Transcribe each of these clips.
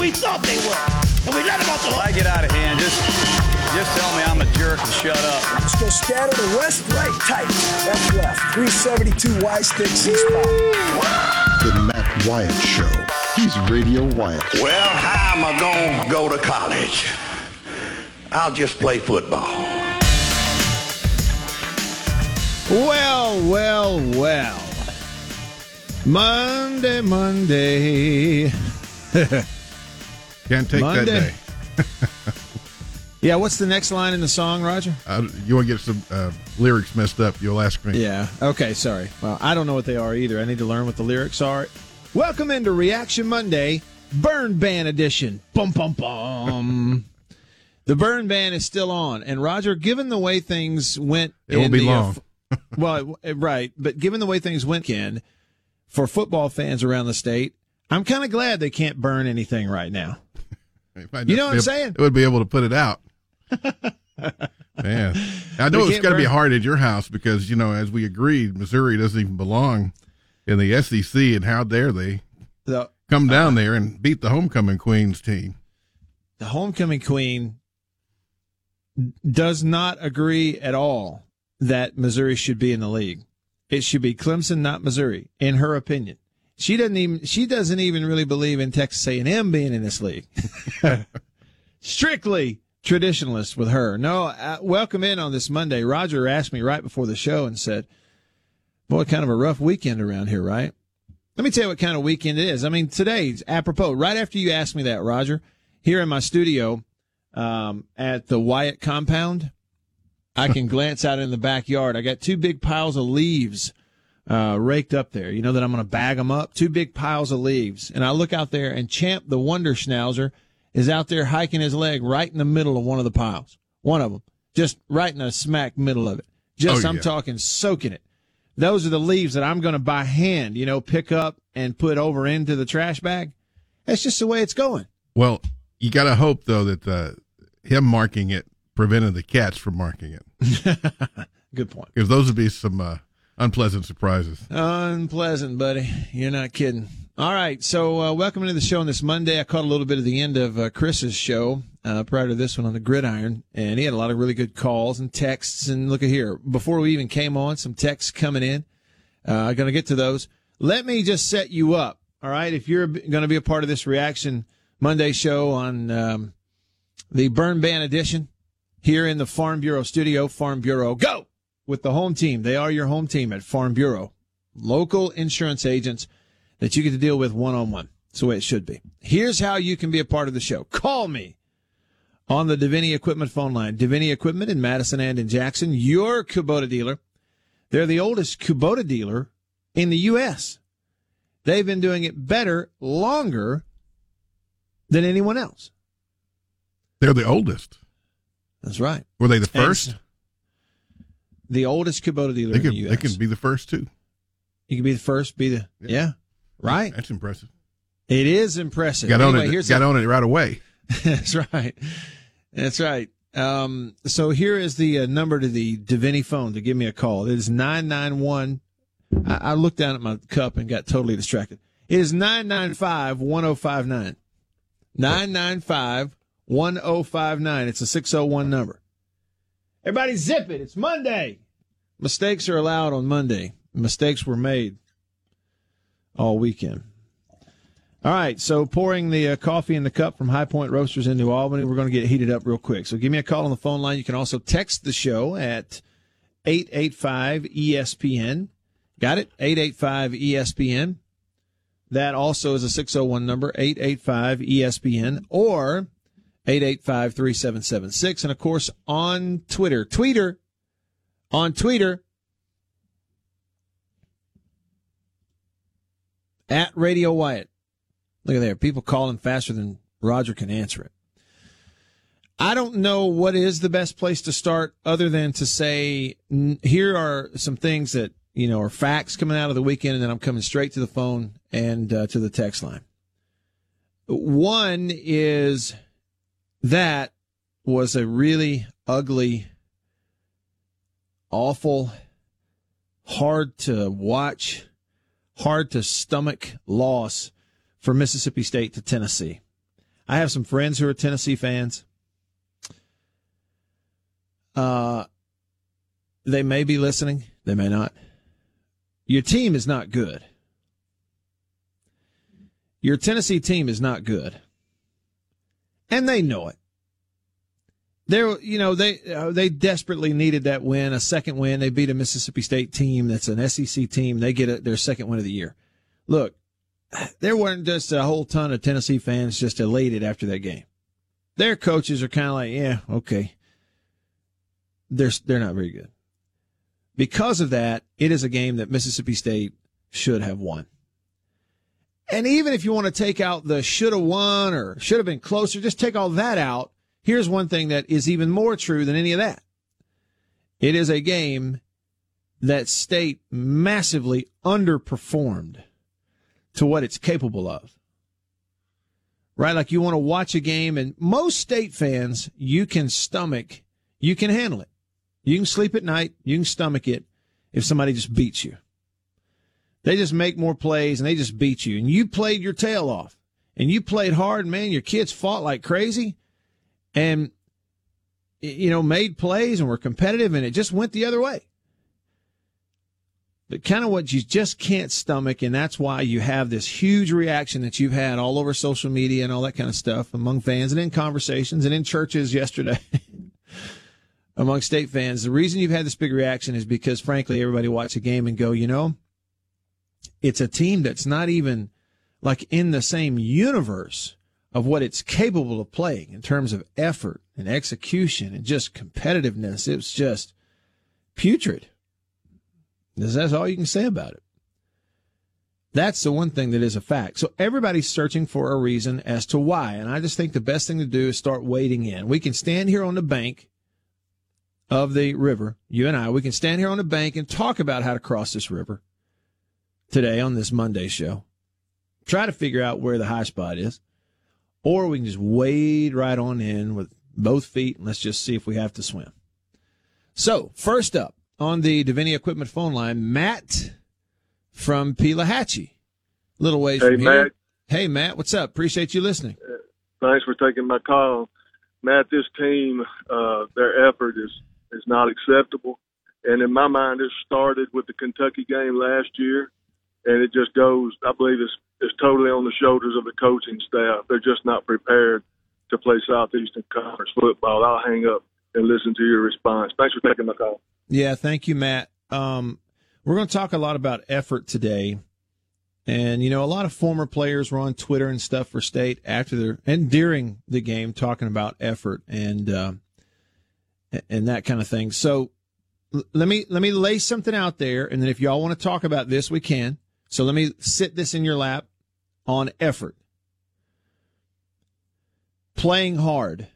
They are who we thought they were. And we let them off the If I get out of hand, just just tell me I'm a jerk and shut up. Let's go scatter the west, right, tight. That's left. 372 Y stick C spot. The Matt Wyatt Show. He's Radio Wyatt. Well, how am I going to go to college? I'll just play football. Well, well, well. Monday, Monday. Can't take Monday. that day. Yeah, what's the next line in the song, Roger? Uh, you want to get some uh, lyrics messed up? You'll ask me. Yeah. Okay, sorry. Well, I don't know what they are either. I need to learn what the lyrics are. Welcome into Reaction Monday, Burn Ban Edition. Bum, bum, bum. the Burn Ban is still on. And, Roger, given the way things went. It won't be the, uh, long. f- well, right. But given the way things went, Ken, for football fans around the state, I'm kind of glad they can't burn anything right now. You know what I'm able- saying? It would be able to put it out. Man, I know it's going to be hard at your house because you know, as we agreed, Missouri doesn't even belong in the SEC, and how dare they The, come uh, down there and beat the homecoming queens team? the homecoming queen does not agree at all that Missouri should be in the league. It should be Clemson, not Missouri, in her opinion. She doesn't even she doesn't even really believe in Texas A&M being in this league. Strictly traditionalist with her. No, uh, welcome in on this Monday. Roger asked me right before the show and said, "Boy, kind of a rough weekend around here, right?" Let me tell you what kind of weekend it is. I mean, today's apropos. Right after you asked me that, Roger, here in my studio um, at the Wyatt compound, I can glance out in the backyard. I got two big piles of leaves uh, raked up there. You know that I'm going to bag them up. Two big piles of leaves, and I look out there, and Champ the Wonder Schnauzer is out there hiking his leg right in the middle of one of the piles. One of them, just right in the smack middle of it. Just Oh, I'm yeah. talking soaking it. Those are the leaves that I'm going to by hand, you know, pick up and put over into the trash bag. That's just the way it's going. Well, you got to hope though that uh, him marking it prevented the cats from marking it Good point. because those would be some uh, unpleasant surprises. Unpleasant, buddy. You're not kidding. All right. So, uh, welcome into the show on this Monday. I caught a little bit of the end of uh, Chris's show uh, prior to this one on the gridiron, and he had a lot of really good calls and texts. And look at here. Before we even came on, some texts coming in. Uh, I'm going to get to those. Let me just set you up. All right. If you're going to be a part of this reaction Monday show on um, the Burn Ban edition here in the Farm Bureau studio, Farm Bureau, go with the home team. They are your home team at Farm Bureau. Local insurance agents that you get to deal with one on one. That's the way it should be. Here's how you can be a part of the show. Call me on the Davini Equipment phone line. Davini Equipment in Madison and in Jackson, your Kubota dealer. They're the oldest Kubota dealer in the U.S. They've been doing it better, longer than anyone else. They're the oldest. That's right. Were they the And first? The oldest Kubota dealer They in can the U.S. they can be the first too. You can be the first, be the yeah, right. That's impressive. It is impressive. Got Anyway, on it. Got the- on it right away. That's right. That's right. Um, so here is the uh, number to the Davini phone to give me a call. It is 991. I, I looked down at my cup and got totally distracted. It is 995 1059. 995 1059. It's a 601 number. Everybody zip it. It's Monday. Mistakes are allowed on Monday. Mistakes were made all weekend. All right, so pouring the uh, coffee in the cup from High Point Roasters in New Albany. We're going to get heated up real quick. So give me a call on the phone line. You can also text the show at 885 ESPN. Got it? 885 ESPN. That also is a 601 number, 885 ESPN or 885 3776. And of course, on Twitter, Twitter, on Twitter, at Radio Wyatt. Look at there. People calling faster than Roger can answer it. I don't know what is the best place to start other than to say, here are some things that, you know, are facts coming out of the weekend, and then I'm coming straight to the phone and uh, to the text line. One is that was a really ugly, awful, hard to watch, hard to stomach loss for Mississippi State to Tennessee. I have some friends who are Tennessee fans. Uh, they may be listening, they may not. Your team is not good. Your Tennessee team is not good. And they know it. They're, you know, they uh, they desperately needed that win, a second win. They beat a Mississippi State team that's an SEC team. They get a, their second win of the year. Look, there weren't just a whole ton of Tennessee fans just elated after that game. Their coaches are kind of like, yeah, okay. They're they're not very good. Because of that, it is a game that Mississippi State should have won. And even if you want to take out the should have won or should have been closer, just take all that out. Here's one thing that is even more true than any of that. It is a game that State massively underperformed to what it's capable of. Right? Like you want to watch a game, and most State fans, you can stomach, you can handle it. You can sleep at night, you can stomach it if somebody just beats you. They just make more plays and they just beat you. And you played your tail off and you played hard. Man, your kids fought like crazy and, you know, made plays and were competitive and it just went the other way. But kind of what you just can't stomach. And that's why you have this huge reaction that you've had all over social media and all that kind of stuff among fans and in conversations and in churches yesterday. among state fans. The reason you've had this big reaction is because, frankly, everybody watch a game and go, you know, it's a team that's not even like in the same universe of what it's capable of playing in terms of effort and execution and just competitiveness. It's just putrid. That's all you can say about it. That's the one thing that is a fact. So everybody's searching for a reason as to why. And I just think the best thing to do is start wading in. We can stand here on the bank of the river, you and I, we can stand here on the bank and talk about how to cross this river today on this Monday show. Try to figure out where the high spot is. Or we can just wade right on in with both feet and let's just see if we have to swim. So, first up on the Davini Equipment phone line, Matt from Pelahatchie. Little ways hey, from Matt. here. Hey, Matt, what's up? Appreciate you listening. Thanks for taking my call. Matt, this team, uh, their effort is, is not acceptable. And in my mind, it started with the Kentucky game last year and it just goes. I believe it's it's totally on the shoulders of the coaching staff. They're just not prepared to play Southeastern Conference football. I'll hang up and listen to your response. Thanks for taking my call. Yeah, thank you, Matt. Um, we're going to talk a lot about effort today. And, you know, a lot of former players were on Twitter and stuff for state after their and during the game talking about effort and, uh, and that kind of thing. So let me, let me lay something out there. And then if y'all want to talk about this, we can. So let me sit this in your lap on effort. Playing hard.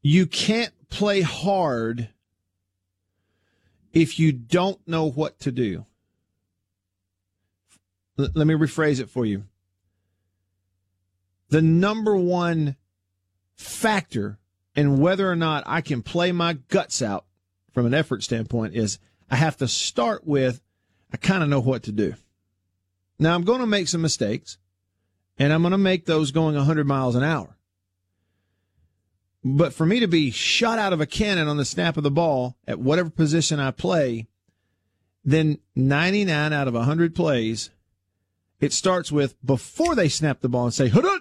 You can't play hard if you don't know what to do. L- let me rephrase it for you. The number one factor in whether or not I can play my guts out from an effort standpoint is I have to start with, I kind of know what to do. Now I'm going to make some mistakes and I'm going to make those going 100 miles an hour. But for me to be shot out of a cannon on the snap of the ball at whatever position I play, then 99 out of 100 plays, it starts with before they snap the ball and say, Hudut!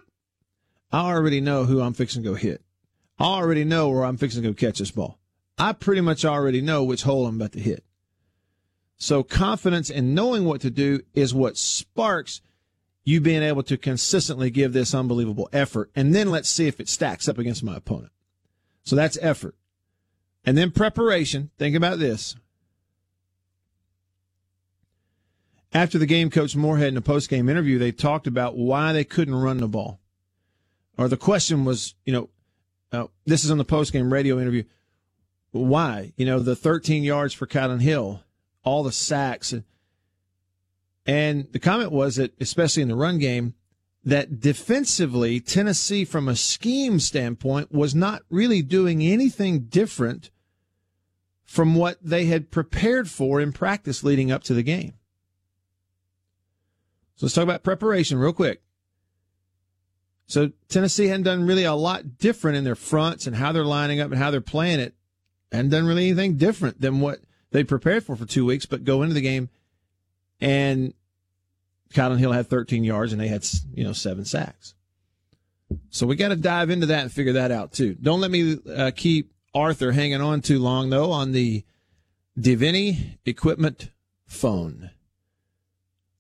I already know who I'm fixing to go hit. I already know where I'm fixing to go catch this ball. I pretty much already know which hole I'm about to hit. So confidence and knowing what to do is what sparks you being able to consistently give this unbelievable effort. And then let's see if it stacks up against my opponent. So that's effort. And then preparation. Think about this. After the game, Coach Moorhead in a post game interview, they talked about why they couldn't run the ball. Or the question was, you know, uh, this is on the post game radio interview. Why? You know, the 13 yards for Kylan Hill, all the sacks. And, the comment was that, especially in the run game, that defensively, Tennessee, from a scheme standpoint, was not really doing anything different from what they had prepared for in practice leading up to the game. So let's talk about preparation real quick. So Tennessee hadn't done really a lot different in their fronts and how they're lining up and how they're playing it. Hadn't done really anything different than what they prepared for for two weeks, but go into the game and Kylan Hill had 13 yards and they had, you know, seven sacks. So we got to dive into that and figure that out too. Don't let me uh, keep Arthur hanging on too long though on the Davini equipment phone.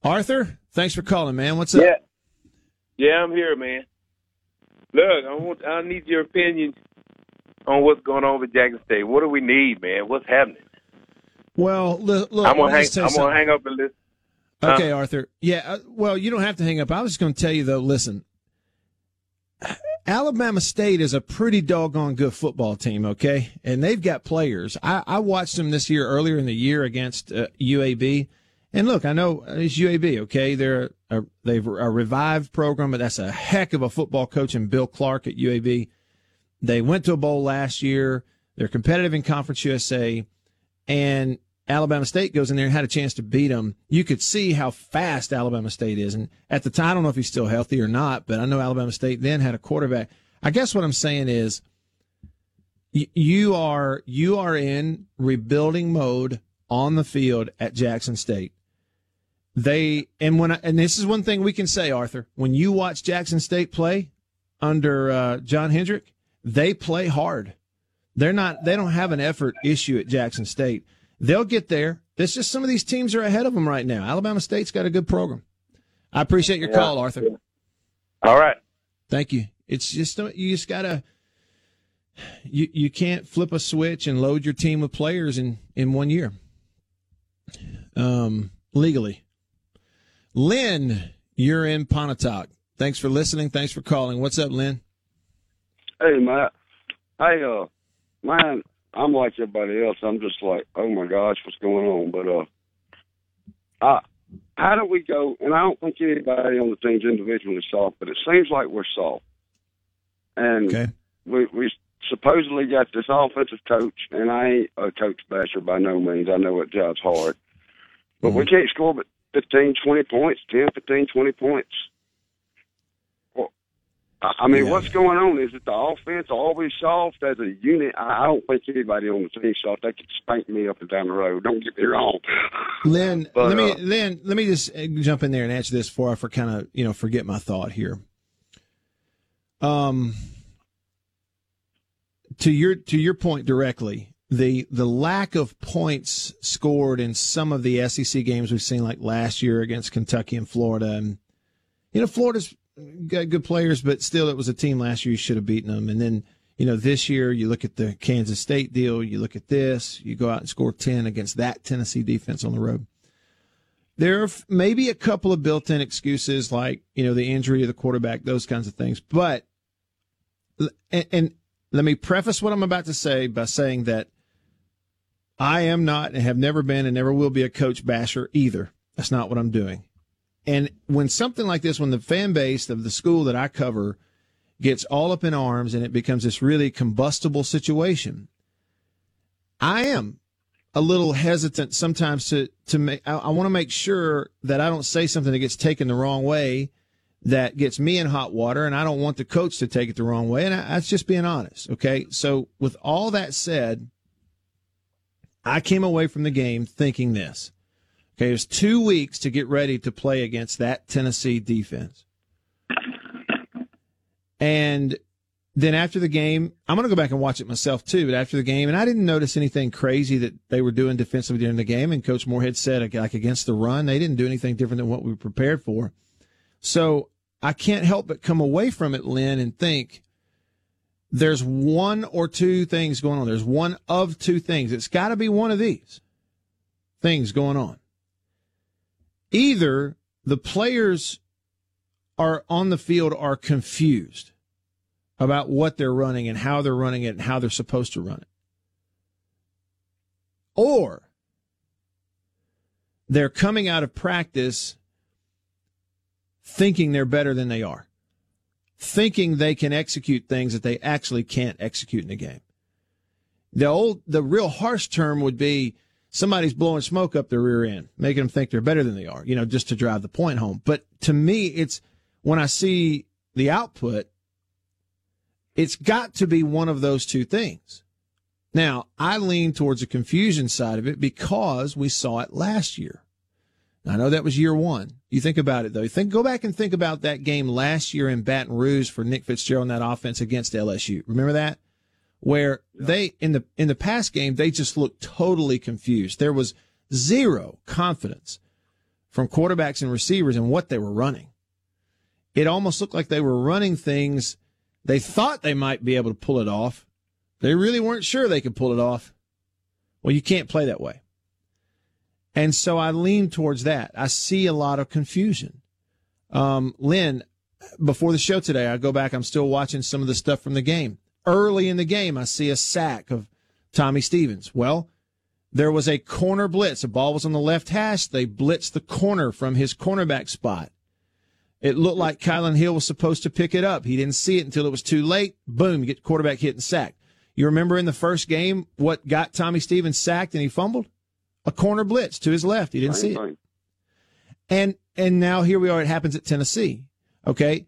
Arthur, thanks for calling, man. What's up? Yeah, yeah, I'm here, man. Look, I want, I need your opinion on what's going on with Jackson State. What do we need, man? What's happening? Well, look, look I'm gonna hang. I'm gonna hang up and listen. Okay, huh? Arthur. Yeah. Uh, well, you don't have to hang up. I was just going to tell you though. Listen, Alabama State is a pretty doggone good football team. Okay, and they've got players. I, I watched them this year earlier in the year against uh, UAB. And look, I know it's UAB. Okay, they're a, they've a revived program, but that's a heck of a football coach in Bill Clark at UAB. They went to a bowl last year. They're competitive in Conference USA, and Alabama State goes in there and had a chance to beat them. You could see how fast Alabama State is, and at the time, I don't know if he's still healthy or not, but I know Alabama State then had a quarterback. I guess what I'm saying is, you are you are in rebuilding mode on the field at Jackson State they and when I, and this is one thing we can say, Arthur. When you watch Jackson State play under uh, John Hendrick, they play hard. They're not. They don't have an effort issue at Jackson State. They'll get there. It's just some of these teams are ahead of them right now. Alabama State's got a good program. I appreciate your yeah. call, Arthur. All right. Thank you. It's just you just gotta. You you can't flip a switch and load your team with players in in one year. Um, legally. Lynn, you're in Pontotoc. Thanks for listening. Thanks for calling. What's up, Lynn? Hey, Matt. Hey, uh, man, I'm like everybody else. I'm just like, oh my gosh, what's going on? But uh, uh, how do we go? And I don't think anybody on the team's individually soft, but it seems like we're soft. And okay. we we supposedly got this offensive coach, and I ain't a coach basher by no means. I know what job's hard, but mm-hmm. we can't score but 15, 20 points, 10, 15, 20 points. I mean, yeah. what's going on? Is it the offense always soft as a unit? I don't think anybody on the team soft. They could spank me up and down the road. Don't get me wrong. Lynn, but, let me uh, Lynn, let me just uh, jump in there and answer this before I for kind of you know forget my thought here. Um, to your to your point directly, the the lack of points scored in some of the SEC games we've seen, like last year against Kentucky and Florida, and you know Florida's got good players, but still, it was a team last year you should have beaten them. And then you know this year, you look at the Kansas State deal, you look at this, you go out and score ten against that Tennessee defense on the road. There are maybe a couple of built-in excuses, like you know the injury of the quarterback, those kinds of things, but and, and let me preface what I'm about to say by saying that I am not and have never been and never will be a coach basher either. That's not what I'm doing. And when something like this, when the fan base of the school that I cover gets all up in arms and it becomes this really combustible situation, I am a little hesitant sometimes to to make. I, I want to make sure that I don't say something that gets taken the wrong way, that gets me in hot water, and I don't want the coach to take it the wrong way. And I, that's just being honest. Okay. So with all that said, I came away from the game thinking this. Okay, was two weeks to get ready to play against that Tennessee defense. And then after the game, I'm going to go back and watch it myself too. But after the game, and I didn't notice anything crazy that they were doing defensively during the game. And Coach Moorhead said, like against the run, they didn't do anything different than what we were prepared for. So I can't help but come away from it, Lynn, and think there's one or two things going on. There's one of two things. It's got to be one of these things going on. Either the players are on the field are confused about what they're running and how they're running it and how they're supposed to run it. Or they're coming out of practice thinking they're better than they are, thinking they can execute things that they actually can't execute in the game. The old, the real harsh term would be somebody's blowing smoke up their rear end, making them think they're better than they are, you know, just to drive the point home. But to me, it's when I see the output, it's got to be one of those two things. Now, I lean towards the confusion side of it because we saw it last year. I know that was year one. You think about it though. You think, go back and think about that game last year in Baton Rouge for Nick Fitzgerald in that offense against LSU. Remember that? Where yeah. they, in the, in the past game, they just looked totally confused. There was zero confidence from quarterbacks and receivers in what they were running. It almost looked like they were running things they thought they might be able to pull it off. They really weren't sure they could pull it off. Well, you can't play that way. And so I lean towards that. I see a lot of confusion. Um, Lynn, before the show today, I go back, I'm still watching some of the stuff from the game. Early in the game, I see a sack of Tommy Stevens. Well, there was a corner blitz. The ball was on the left hash. They blitzed the corner from his cornerback spot. It looked like Kylan Hill was supposed to pick it up. He didn't see it until it was too late. Boom, you get quarterback hit and sacked. You remember in the first game what got Tommy Stevens sacked and he fumbled? A corner blitz to his left. He didn't see it. And and now here we are. It happens at Tennessee. Okay,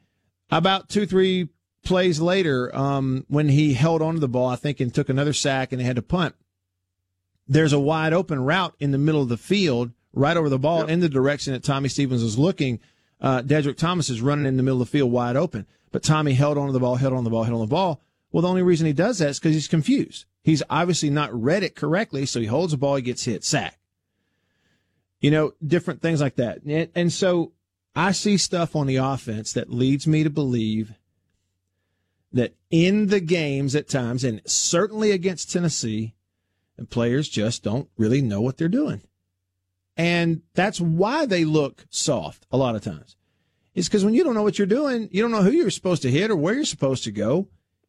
about two three plays later, um, when he held onto the ball, I think, and took another sack, and they had to punt. There's a wide open route in the middle of the field, right over the ball, yep. in the direction that Tommy Stevens was looking uh, Deddrick Thomas is running in the middle of the field wide open. But Tommy held on to the ball, held on the ball, held on the ball. Well, the only reason he does that is because he's confused. He's obviously not read it correctly, so he holds the ball, he gets hit, sack. You know, different things like that. And, and so I see stuff on the offense that leads me to believe that in the games at times, and certainly against Tennessee, the players just don't really know what they're doing. And that's why they look soft a lot of times. It's because when you don't know what you're doing, you don't know who you're supposed to hit or where you're supposed to go.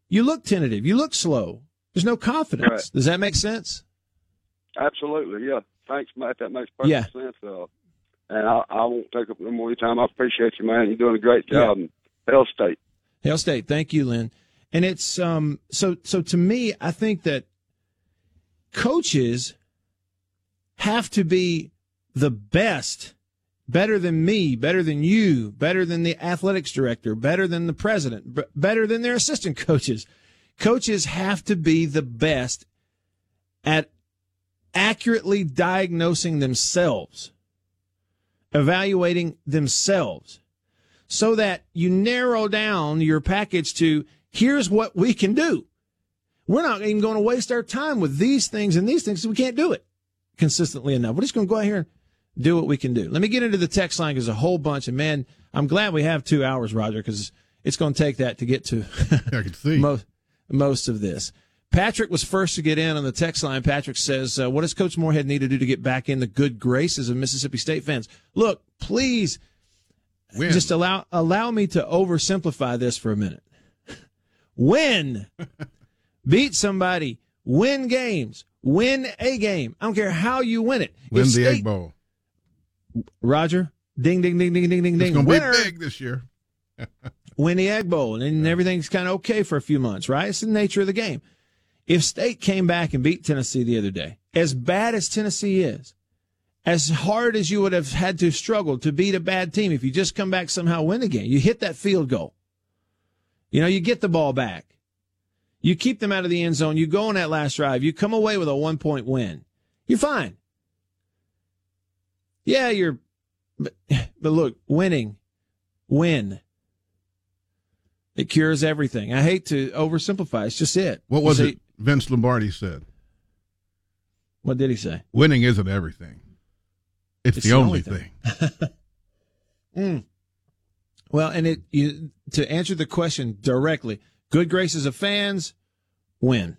You look tentative. You look slow. There's no confidence. Right. Does that make sense? Absolutely. Yeah. Thanks, Matt. That makes perfect yeah. sense. Uh, and I, I, won't take up no more of your time. I appreciate you, man. You're doing a great job. Yeah. Hail State. Hail State. Thank you, Lynn. And it's um so so to me, I think that coaches have to be the best, better than me, better than you, better than the athletics director, better than the president, better than their assistant coaches. Coaches have to be the best at accurately diagnosing themselves, evaluating themselves, so that you narrow down your package to here's what we can do. We're not even going to waste our time with these things and these things. We can't do it consistently enough. We're just going to go out here and do what we can do. Let me get into the text line because a whole bunch. And man, I'm glad we have two hours, Roger, because it's going to take that to get to I can see. most, most of this. Patrick was first to get in on the text line. Patrick says, uh, "What does Coach Moorhead need to do to get back in the good graces of Mississippi State fans?" Look, please, Win. just allow allow me to oversimplify this for a minute. Win, beat somebody, win games, win a game. I don't care how you win it. Win if the State, Egg Bowl. Roger, ding, ding, ding, ding, ding, ding, ding. It's going to be big this year. win the Egg Bowl, and everything's kind of okay for a few months, right? It's the nature of the game. If State came back and beat Tennessee the other day, as bad as Tennessee is, as hard as you would have had to struggle to beat a bad team, if you just come back somehow win the game, you hit that field goal. You know, you get the ball back. You keep them out of the end zone. You go on that last drive. You come away with a one point win. You're fine. Yeah, you're, but, but look, winning, win. It cures everything. I hate to oversimplify. It's just it. What was it Vince Lombardi said? What did he say? Winning isn't everything. It's, it's the, the, only, thing. thing. mm. Well, and it you, to answer the question directly, good graces of fans, win.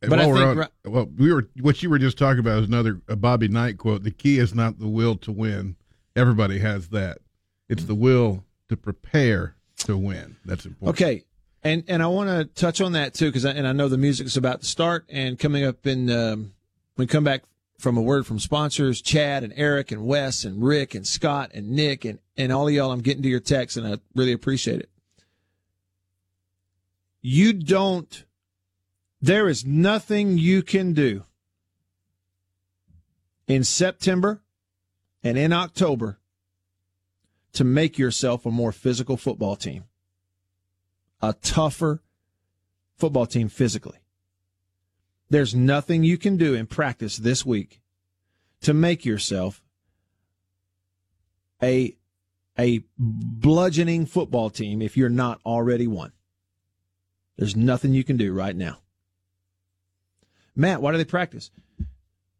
But I think on- well, we were what you were just talking about is another a Bobby Knight quote. The key is not the will to win. Everybody has that. It's the will to prepare to win. That's important. Okay, and and I want to touch on that too because and I know the music's about to start and coming up in um, we come back from a word from sponsors Chad and Eric and Wes and Rick and Scott and Nick and and all y'all. I'm getting to your text and I really appreciate it. You don't. There is nothing you can do in September and in October to make yourself a more physical football team a tougher football team physically. There's nothing you can do in practice this week to make yourself a a bludgeoning football team if you're not already one. There's nothing you can do right now. Matt, why do they practice?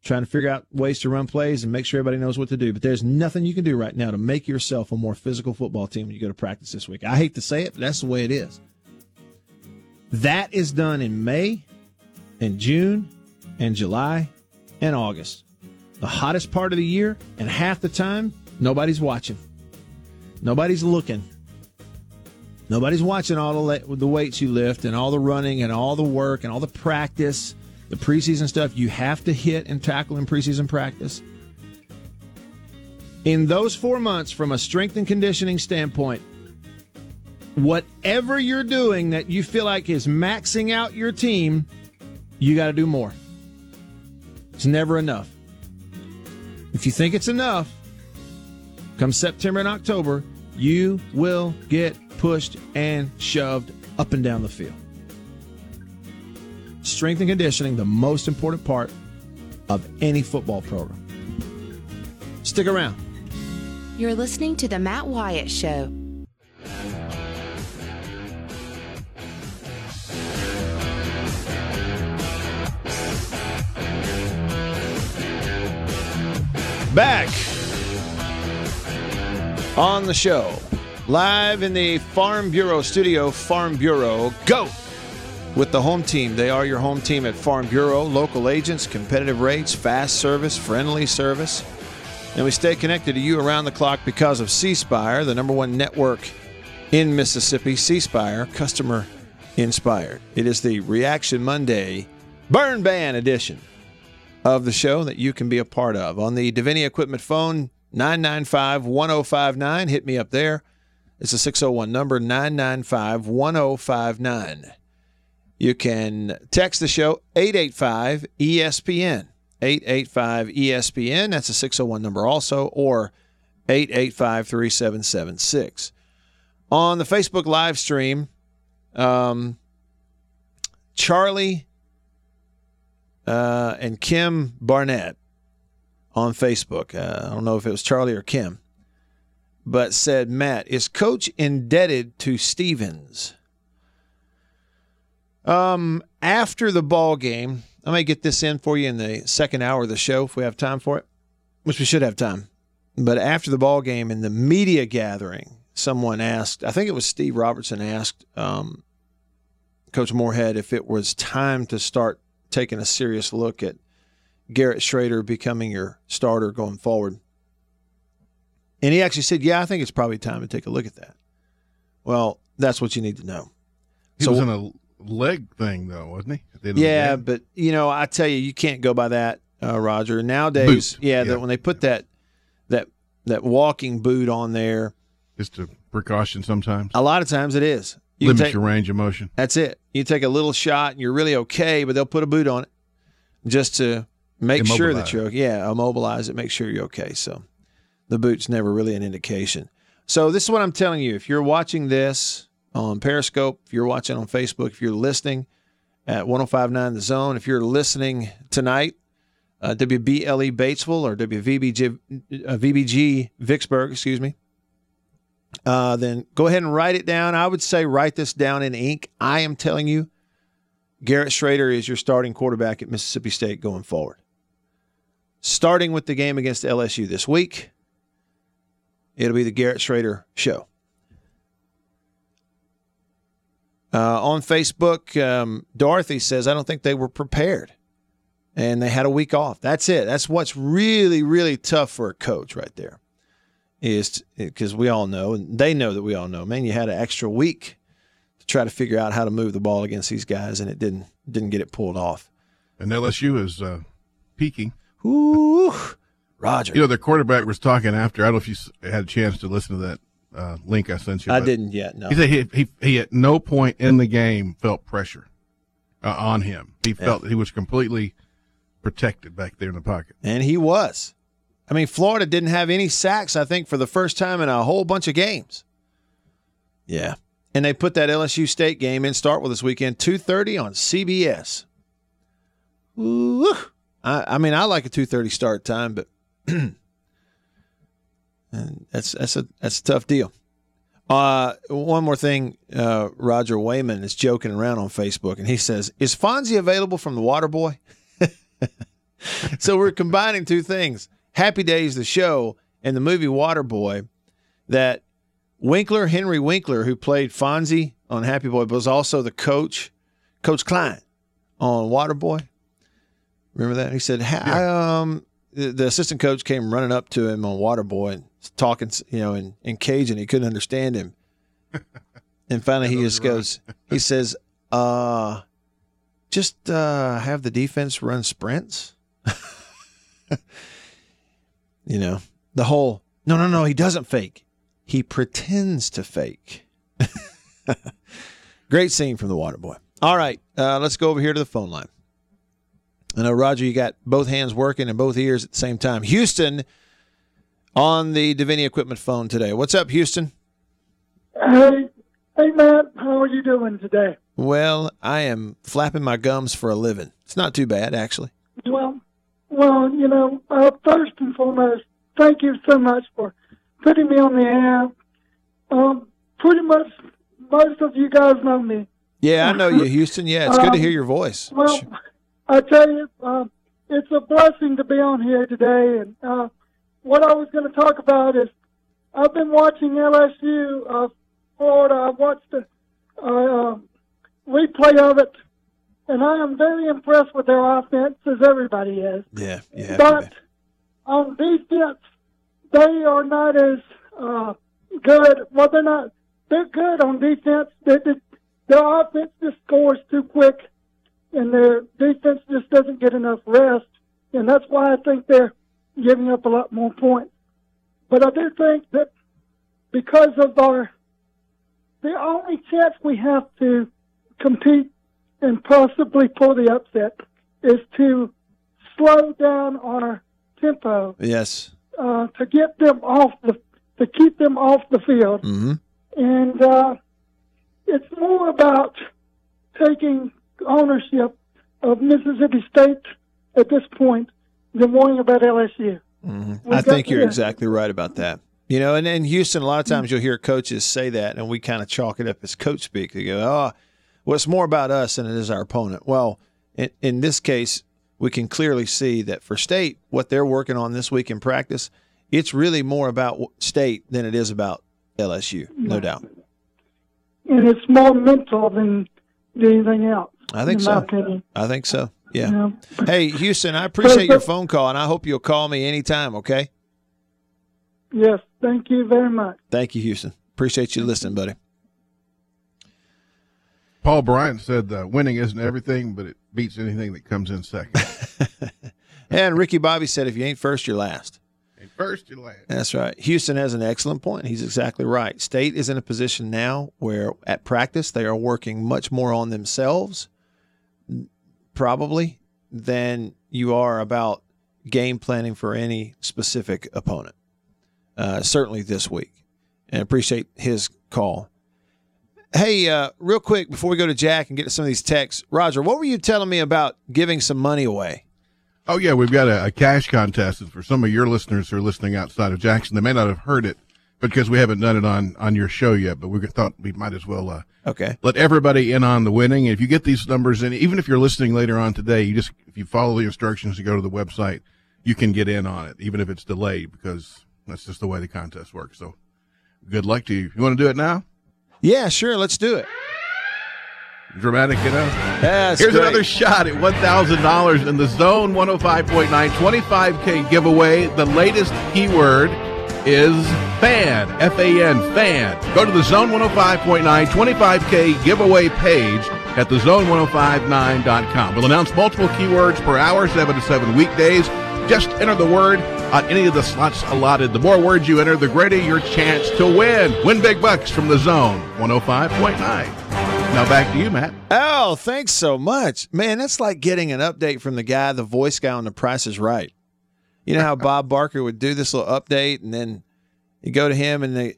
Trying to figure out ways to run plays and make sure everybody knows what to do. But there's nothing you can do right now to make yourself a more physical football team when you go to practice this week. I hate to say it, but that's the way it is. That is done in May and June and July and August. The hottest part of the year, and half the time, nobody's watching. Nobody's looking. Nobody's watching all the, the weights you lift and all the running and all the work and all the practice, the preseason stuff you have to hit and tackle in preseason practice. In those four months, from a strength and conditioning standpoint, whatever you're doing that you feel like is maxing out your team, you got to do more. It's never enough. If you think it's enough, come September and October, you will get pushed and shoved up and down the field. Strength and conditioning, the most important part of any football program. Stick around. You're listening to The Matt Wyatt Show. Back on the show, live in the Farm Bureau studio, Farm Bureau, go with the home team. They are your home team at Farm Bureau, local agents, competitive rates, fast service, friendly service. And we stay connected to you around the clock because of C Spire, the number one network in Mississippi. C Spire, customer inspired. It is the Reaction Monday Burn Ban edition of the show that you can be a part of. On the Divinity Equipment phone, 995 1059. Hit me up there. It's a 601 number, 995 1059. You can text the show, 885 ESPN. 885 ESPN. That's a 601 number also, or 885 3776. On the Facebook live stream, um, Charlie uh, and Kim Barnett on Facebook. Uh, I don't know if it was Charlie or Kim, but said, Matt, is coach indebted to Stevens? Um, after the ball game, I may get this in for you in the second hour of the show if we have time for it, which we should have time. But after the ball game in the media gathering, someone asked, I think it was Steve Robertson asked um, Coach Moorhead if it was time to start taking a serious look at Garrett Shrader becoming your starter going forward. And he actually said, Yeah, I think it's probably time to take a look at that. Well, that's what you need to know. He was in a leg thing though, wasn't he? At the end of the Yeah, but you know, I tell you, you can't go by that, uh, Roger. Nowadays, yeah, Yeah. That when they put that that that walking boot on there, just a precaution sometimes. a lot of times it is. You Limits take- your range of motion. That's it. You take a little shot and you're really okay, but they'll put a boot on it just to make sure that you're yeah, immobilize it, make sure you're okay. So the boot's never really an indication. So this is what I'm telling you. If you're watching this on Periscope, if you're watching on Facebook, if you're listening at 1059 The Zone, if you're listening tonight, uh, WBLE Batesville or WVBG uh, VBG Vicksburg, excuse me, uh, then go ahead and write it down. I would say write this down in ink. I am telling you, Garrett Shrader is your starting quarterback at Mississippi State going forward. Starting with the game against LSU this week, it'll be the Garrett Shrader show. Uh, on Facebook, um, Dorothy says, I don't think they were prepared and they had a week off. That's it. That's what's really, really tough for a coach right there is because we all know, and they know that we all know, man, you had an extra week to try to figure out how to move the ball against these guys, and it didn't didn't get it pulled off. And LSU is uh, peaking. Ooh, Roger. You know, the quarterback was talking after. I don't know if you had a chance to listen to that uh, link I sent you. I didn't yet, no. He said he, he, he at no point in the game felt pressure uh, on him. He felt that he was completely protected back there in the pocket. And he was. I mean, Florida didn't have any sacks, I think, for the first time in a whole bunch of games. Yeah. And they put that LSU State game in start with this weekend, 2.30 on CBS. Ooh. I, I mean, I like a 2.30 start time, but and that's that's a that's a tough deal. Uh, one more thing, uh, Roger Wayman is joking around on Facebook, and he says, "Is Fonzie available from the Water Boy?" so we're combining two things: Happy Days, the show, and the movie Waterboy. That Winkler, Henry Winkler, who played Fonzie on Happy Boy, was also the coach, Coach Klein, on Waterboy. Remember that? He said, ha- um, the, the assistant coach came running up to him on Waterboy and talking, you know, in, in Cajun. He couldn't understand him. And finally, he just goes, he says, uh, just uh, have the defense run sprints. you know, the whole, no, no, no, he doesn't fake. He pretends to fake. Great scene from the Waterboy. All right, uh, let's go over here to the phone line. I know, Roger, you got both hands working and both ears at the same time. Houston on the Davini Equipment phone today. What's up, Houston? Hey, hey, Matt, how are you doing today? Well, I am flapping my gums for a living. It's not too bad, actually. Well, you know, uh, first and foremost, thank you so much for putting me on the air. Um, pretty much most of you guys know me. Yeah, I know you, Houston. Yeah, it's good to Um, hear your voice. Well, I tell you, uh, it's a blessing to be on here today. And uh, what I was going to talk about is I've been watching LSU, uh, Florida. I watched the uh, uh, replay of it, and I am very impressed with their offense, as everybody is. Yeah, yeah. But on defense, they are not as uh, good. Well, they're not. They're good on defense. They, they, their offense just scores too quick, and their defense just doesn't get enough rest, and that's why I think they're giving up a lot more points. But I do think that because of our, the only chance we have to compete and possibly pull the upset is to slow down on our tempo Yes. uh, to get them off the to keep them off the field, Mm-hmm. and uh, it's more about taking ownership of Mississippi State at this point than worrying about LSU. Mm-hmm. I think you're exactly right about that. You know, and in Houston, a lot of times you'll hear coaches say that, and we kind of chalk it up as coach speak. They go, "Oh, well, it's more about us than it is our opponent." Well, in, in this case, we can clearly see that for State, what they're working on this week in practice, it's really more about State than it is about LSU, no doubt. and it's more mental than anything else. I think in so. Opinion. I think so. Yeah. Yeah. Hey, Houston, I appreciate your phone call, and I hope you'll call me anytime. Okay. Yes, thank you very much. Thank you, Houston. Appreciate you listening, buddy. Paul Bryant said uh, winning isn't everything, but it beats anything that comes in second. And Ricky Bobby said, if you ain't first, you're last. And first, you're last. That's right. Houston has an excellent point. He's exactly right. State is in a position now where at practice they are working much more on themselves, probably, than you are about game planning for any specific opponent. Uh, certainly this week. And appreciate his call. Hey, uh, real quick before we go to Jack and get to some of these texts, Roger, what were you telling me about giving some money away? Oh yeah, we've got a, a cash contest, and for some of your listeners who are listening outside of Jackson, they may not have heard it because we haven't done it on on your show yet. But we thought we might as well uh, Okay. let everybody in on the winning. If you get these numbers, in, even if you're listening later on today, you just if you follow the instructions to go to the website, you can get in on it, even if it's delayed, because that's just the way the contest works. So, good luck to you. You want to do it now? Yeah, sure. Let's do it. Dramatic, you know? That's Here's great. another shot at $1,000 in the Zone 105.9 25K giveaway. The latest keyword is fan, F A N, fan. Go to the Zone 105.9 25K giveaway page at thezone1059.com. We'll announce multiple keywords per hour, 7 to 7 weekdays. Just enter the word on any of the slots allotted. The more words you enter, the greater your chance to win. Win big bucks from the Zone 105.9. Now back to you, Matt. Oh, thanks so much. Man, that's like getting an update from the guy, the voice guy on The Price is Right. You know how Bob Barker would do this little update and then you go to him and they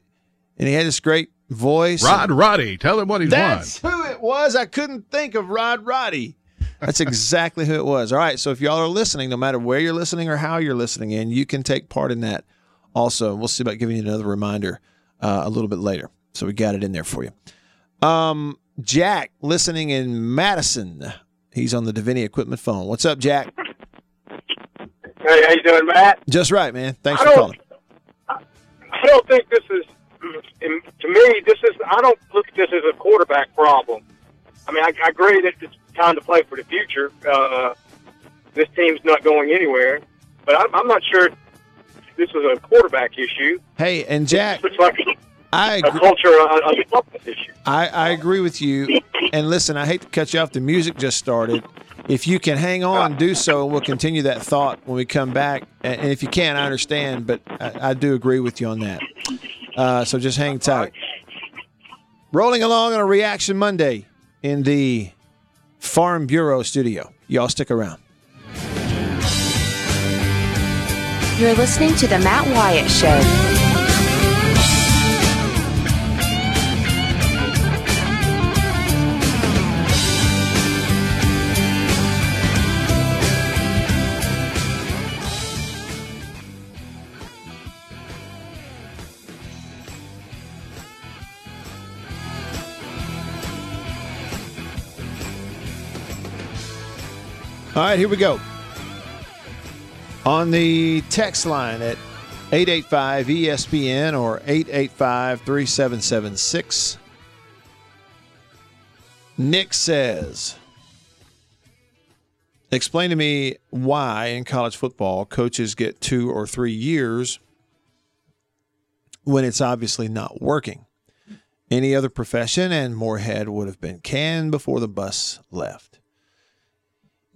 and he had this great voice. Rod Roddy, tell him what he's That's won. who it was. I couldn't think of Rod Roddy. That's exactly who it was. All right. So if y'all are listening, no matter where you're listening or how you're listening in, you can take part in that also. We'll see about giving you another reminder uh, a little bit later. So we got it in there for you. Um, Jack, listening in Madison. He's on the Davini equipment phone. What's up, Jack? Hey, how you doing, Matt? Just right, man. Thanks I for calling. I don't think this is, to me, this is. I don't look at this as a quarterback problem. I mean, I, I agree that it's time to play for the future. Uh, this team's not going anywhere, but I'm, I'm not sure this was a quarterback issue. Hey, and Jack, It's like I a agree. culture, a, a toughness issue. I, I agree with you. And listen, I hate to cut you off. The music just started. If you can hang on, do so, and we'll continue that thought when we come back. And and if you can't, I understand, but I, I do agree with you on that. Uh, so just hang tight. Rolling along on a Reaction Monday in the Farm Bureau studio. Y'all stick around. You're listening to The Matt Wyatt Show. All right, here we go. On the text line at 885 ESPN or 885 3776, Nick says, Explain to me why in college football coaches get two or three years when it's obviously not working. Any other profession and Moorhead would have been canned before the bus left.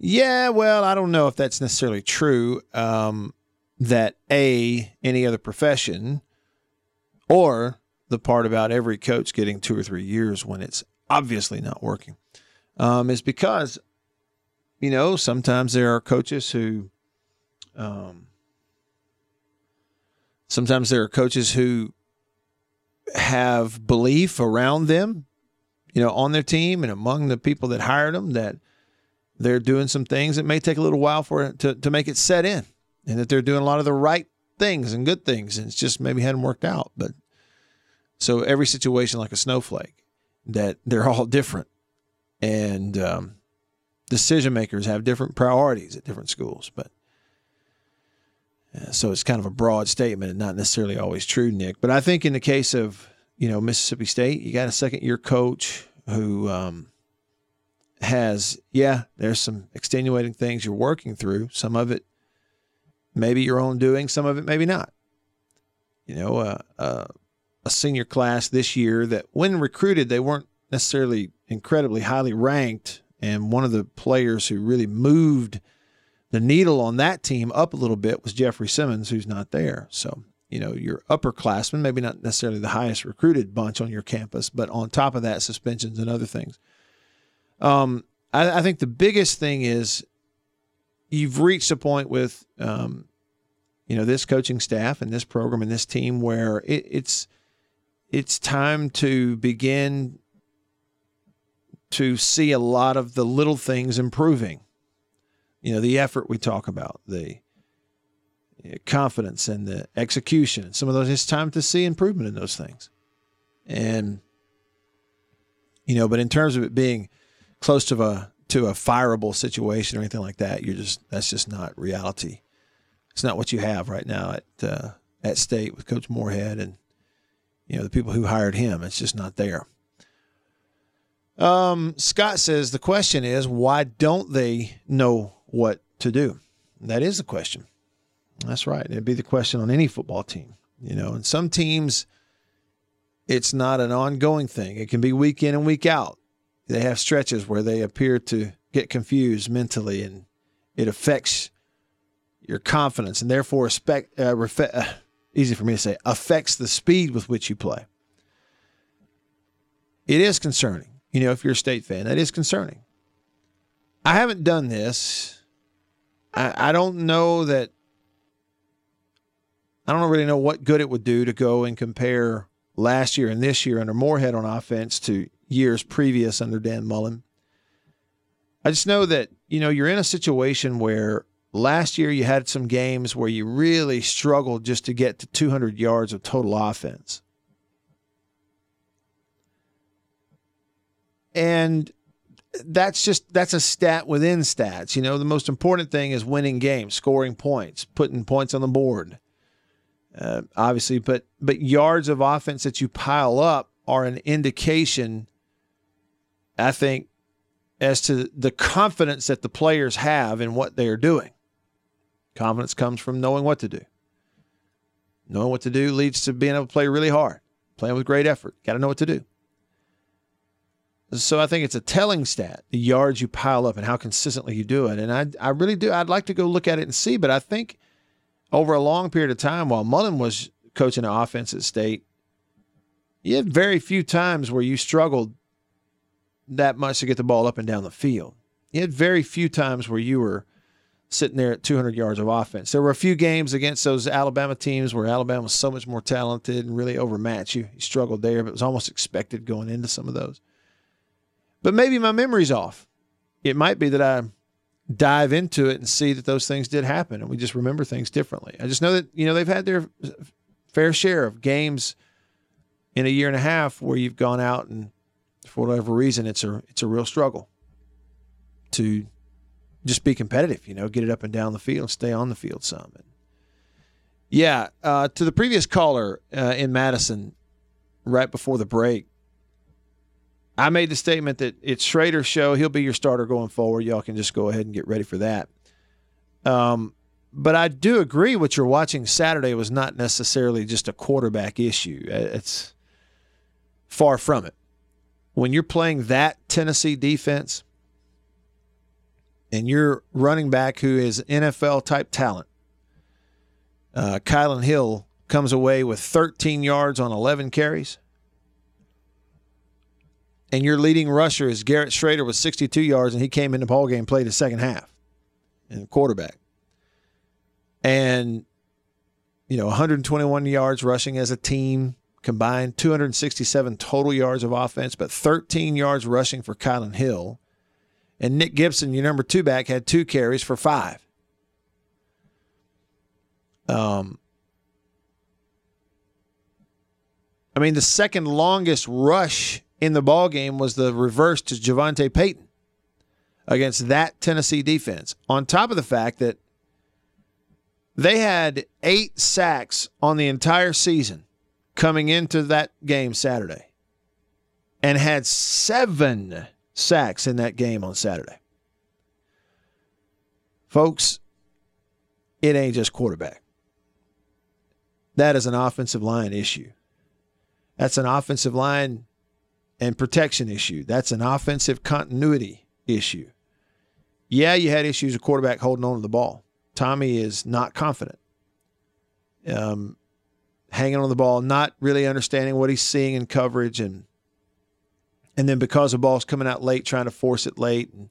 Yeah, well, I don't know if that's necessarily true. Um, that a any other profession, or the part about every coach getting two or three years when it's obviously not working, um, is because you know sometimes there are coaches who, um, sometimes there are coaches who have belief around them, you know, on their team and among the people that hired them that they're doing some things that may take a little while for it to, to make it set in and that they're doing a lot of the right things and good things and it's just maybe hadn't worked out. But so every situation like a snowflake that they're all different and um, decision makers have different priorities at different schools but uh, so it's kind of a broad statement and not necessarily always true nick. But i think in the case of you know mississippi state you got a second year coach who um, has, yeah, there's some extenuating things you're working through. Some of it maybe your own doing, some of it maybe not. You know, uh, uh, a senior class this year that when recruited, they weren't necessarily incredibly highly ranked. And one of the players who really moved the needle on that team up a little bit was Jeffrey Simmons, who's not there. So, you know, your upperclassmen, maybe not necessarily the highest recruited bunch on your campus, but on top of that, suspensions and other things. Um, I, I think the biggest thing is you've reached a point with, um, you know, this coaching staff and this program and this team where it, it's it's time to begin to see a lot of the little things improving. You know, the effort we talk about, the confidence and the execution. Some of those, it's time to see improvement in those things. And, you know, but in terms of it being close to a to a fireable situation or anything like that, you're just that's just not reality. It's not what you have right now at uh, at state with Coach Moorhead and you know the people who hired him. It's just not there. Um, Scott says the question is why don't they know what to do? That is the question. That's right. It'd be the question on any football team, you know. And some teams, it's not an ongoing thing. It can be week in and week out. They have stretches where they appear to get confused mentally, and it affects your confidence, and therefore, uh, refe- uh, easy for me to say, affects the speed with which you play. It is concerning. You know, if you're a state fan, that is concerning. I haven't done this. I, I don't know that. I don't really know what good it would do to go and compare last year and this year under Moorhead on offense to years previous under Dan Mullen. I just know that, you know, you're in a situation where last year you had some games where you really struggled just to get to 200 yards of total offense. And that's just that's a stat within stats. You know, the most important thing is winning games, scoring points, putting points on the board. Uh, obviously, but but yards of offense that you pile up are an indication, I think, as to the confidence that the players have in what they are doing. Confidence comes from knowing what to do. Knowing what to do leads to being able to play really hard, playing with great effort. Got to know what to do. So I think it's a telling stat, the yards you pile up and how consistently you do it. And I, I really do. I'd like to go look at it and see, but I think over a long period of time, while Mullen was coaching the offense at State, you had very few times where you struggled that much to get the ball up and down the field. You had very few times where you were sitting there at 200 yards of offense. There were a few games against those Alabama teams where Alabama was so much more talented and really overmatched you. You struggled there, but it was almost expected going into some of those. But maybe my memory's off. It might be that I dive into it and see that those things did happen and we just remember things differently. I just know that, you know, they've had their fair share of games in a year and a half where you've gone out and for whatever reason it's a it's a real struggle to just be competitive, you know, get it up and down the field, and stay on the field some. And yeah, uh, to the previous caller uh, in Madison right before the break, I made the statement that it's Shrader's show. He'll be your starter going forward. Y'all can just go ahead and get ready for that. Um, but I do agree what you're watching Saturday was not necessarily just a quarterback issue. Uh, it's far from it. When you're playing that Tennessee defense and you're running back who is NFL type talent, uh, Kylan Hill comes away with 13 yards on 11 carries. And your leading rusher is Garrett Shrader with 62 yards, and he came in the ball game, played the second half, and quarterback, and you know 121 yards rushing as a team combined, 267 total yards of offense, but 13 yards rushing for Kylan Hill, and Nick Gibson, your number two back, had two carries for five. Um, I mean, the second longest rush in the ball game was the reverse to JaVonta Payton against that Tennessee defense. On top of the fact that they had eight sacks on the entire season coming into that game Saturday and had seven sacks in that game on Saturday. Folks, it ain't just quarterback. That is an offensive line issue. That's an offensive line and protection issue. That's an offensive continuity issue. Yeah, you had issues with quarterback holding on to the ball. Tommy is not confident. Um, hanging on the ball, not really understanding what he's seeing in coverage, and and then because the ball's coming out late, trying to force it late, and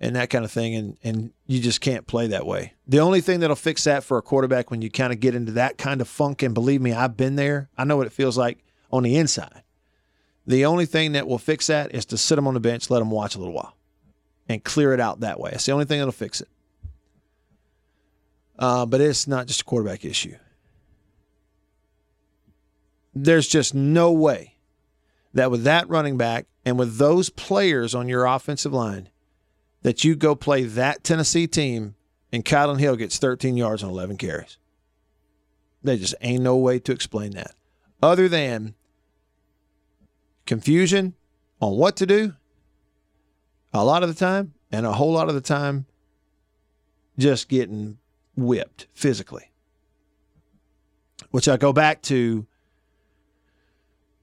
and that kind of thing, and and you just can't play that way. The only thing that'll fix that for a quarterback when you kind of get into that kind of funk, and believe me, I've been there. I know what it feels like on the inside. The only thing that will fix that is to sit them on the bench, let them watch a little while, and clear it out that way. It's the only thing that'll fix it. Uh, but it's not just a quarterback issue. There's just no way that with that running back and with those players on your offensive line, that you go play that Tennessee team and Kylan Hill gets 13 yards on 11 carries. There just ain't no way to explain that other than confusion on what to do a lot of the time, and a whole lot of the time, just getting whipped physically. Which I go back to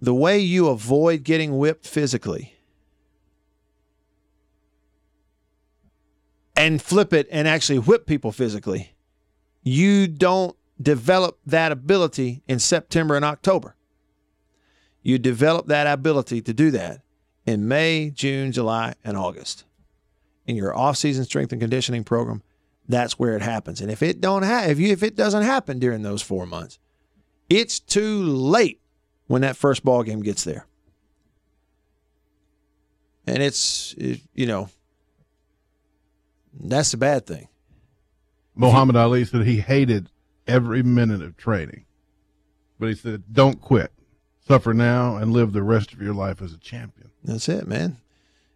the way you avoid getting whipped physically and flip it and actually whip people physically. You don't develop that ability in September and October. You develop that ability to do that in May, June, July, and August. In your off-season strength and conditioning program, that's where it happens. And if it don't have if you if it doesn't happen during those 4 months, it's too late when that first ball game gets there. And it's it, you know that's a bad thing. Muhammad Ali said he hated every minute of training. But he said, don't quit. Suffer now and live the rest of your life as a champion. That's it, man.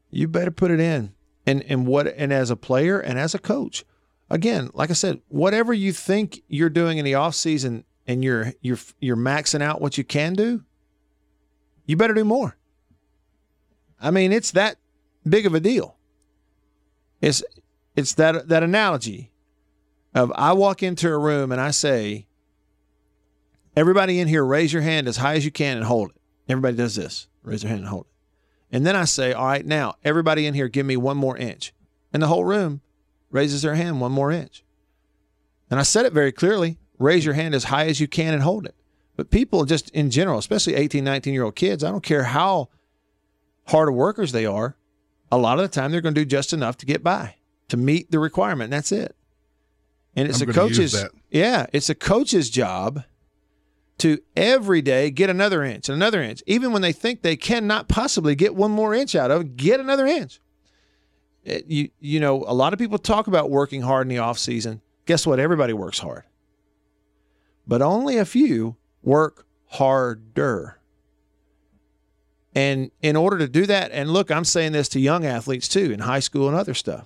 You better put it in. And and what and as a player and as a coach. Again, like I said, whatever you think you're doing in the off season and you're you're you're maxing out what you can do, you better do more. I mean, it's that big of a deal. It's it's that that analogy of I walk into a room and I say, everybody in here, raise your hand as high as you can and hold it. Everybody does this. Raise their hand and hold it. And then I say, all right, now everybody in here, give me one more inch. And the whole room raises their hand one more inch. And I said it very clearly raise your hand as high as you can and hold it. But people just in general, especially 18, 19 year old kids, I don't care how hard workers they are, a lot of the time they're going to do just enough to get by, to meet the requirement. And that's it. And it's I'm a coach's yeah, it's a coach's job to every day get another inch and another inch. Even when they think they cannot possibly get one more inch out of, it, get another inch. It- you you know, a lot of people talk about working hard in the off season. Guess what? Everybody works hard. But only a few work harder. And in order to do that, and look, I'm saying this to young athletes too, in high school and other stuff.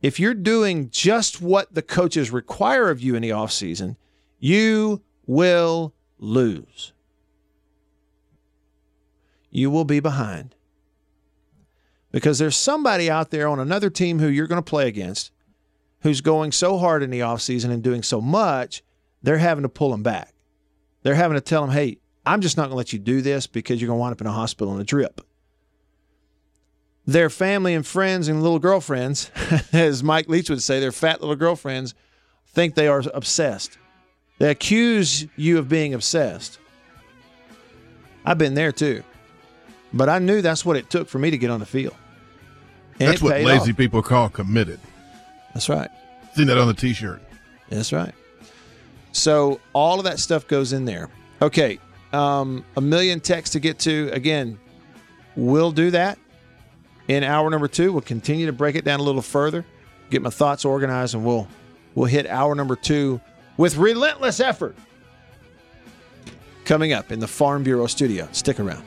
If you're doing just what the coaches require of you in the offseason, you will lose. You will be behind. Because there's somebody out there on another team who you're going to play against who's going so hard in the offseason and doing so much, they're having to pull them back. They're having to tell them, hey, I'm just not going to let you do this because you're going to wind up in a hospital in a drip. Their family and friends and little girlfriends, as Mike Leach would say, their fat little girlfriends think they are obsessed. They accuse you of being obsessed. I've been there too. But I knew that's what it took for me to get on the field. And That's what lazy off. people call committed. That's right. Seen that on the T-shirt. That's right. So all of that stuff goes in there. Okay. Um, a million texts to get to. Again, we'll do that in hour number two. We'll continue to break it down a little further, get my thoughts organized, and we'll we'll hit hour number two with relentless effort. Coming up in the Farm Bureau studio. Stick around.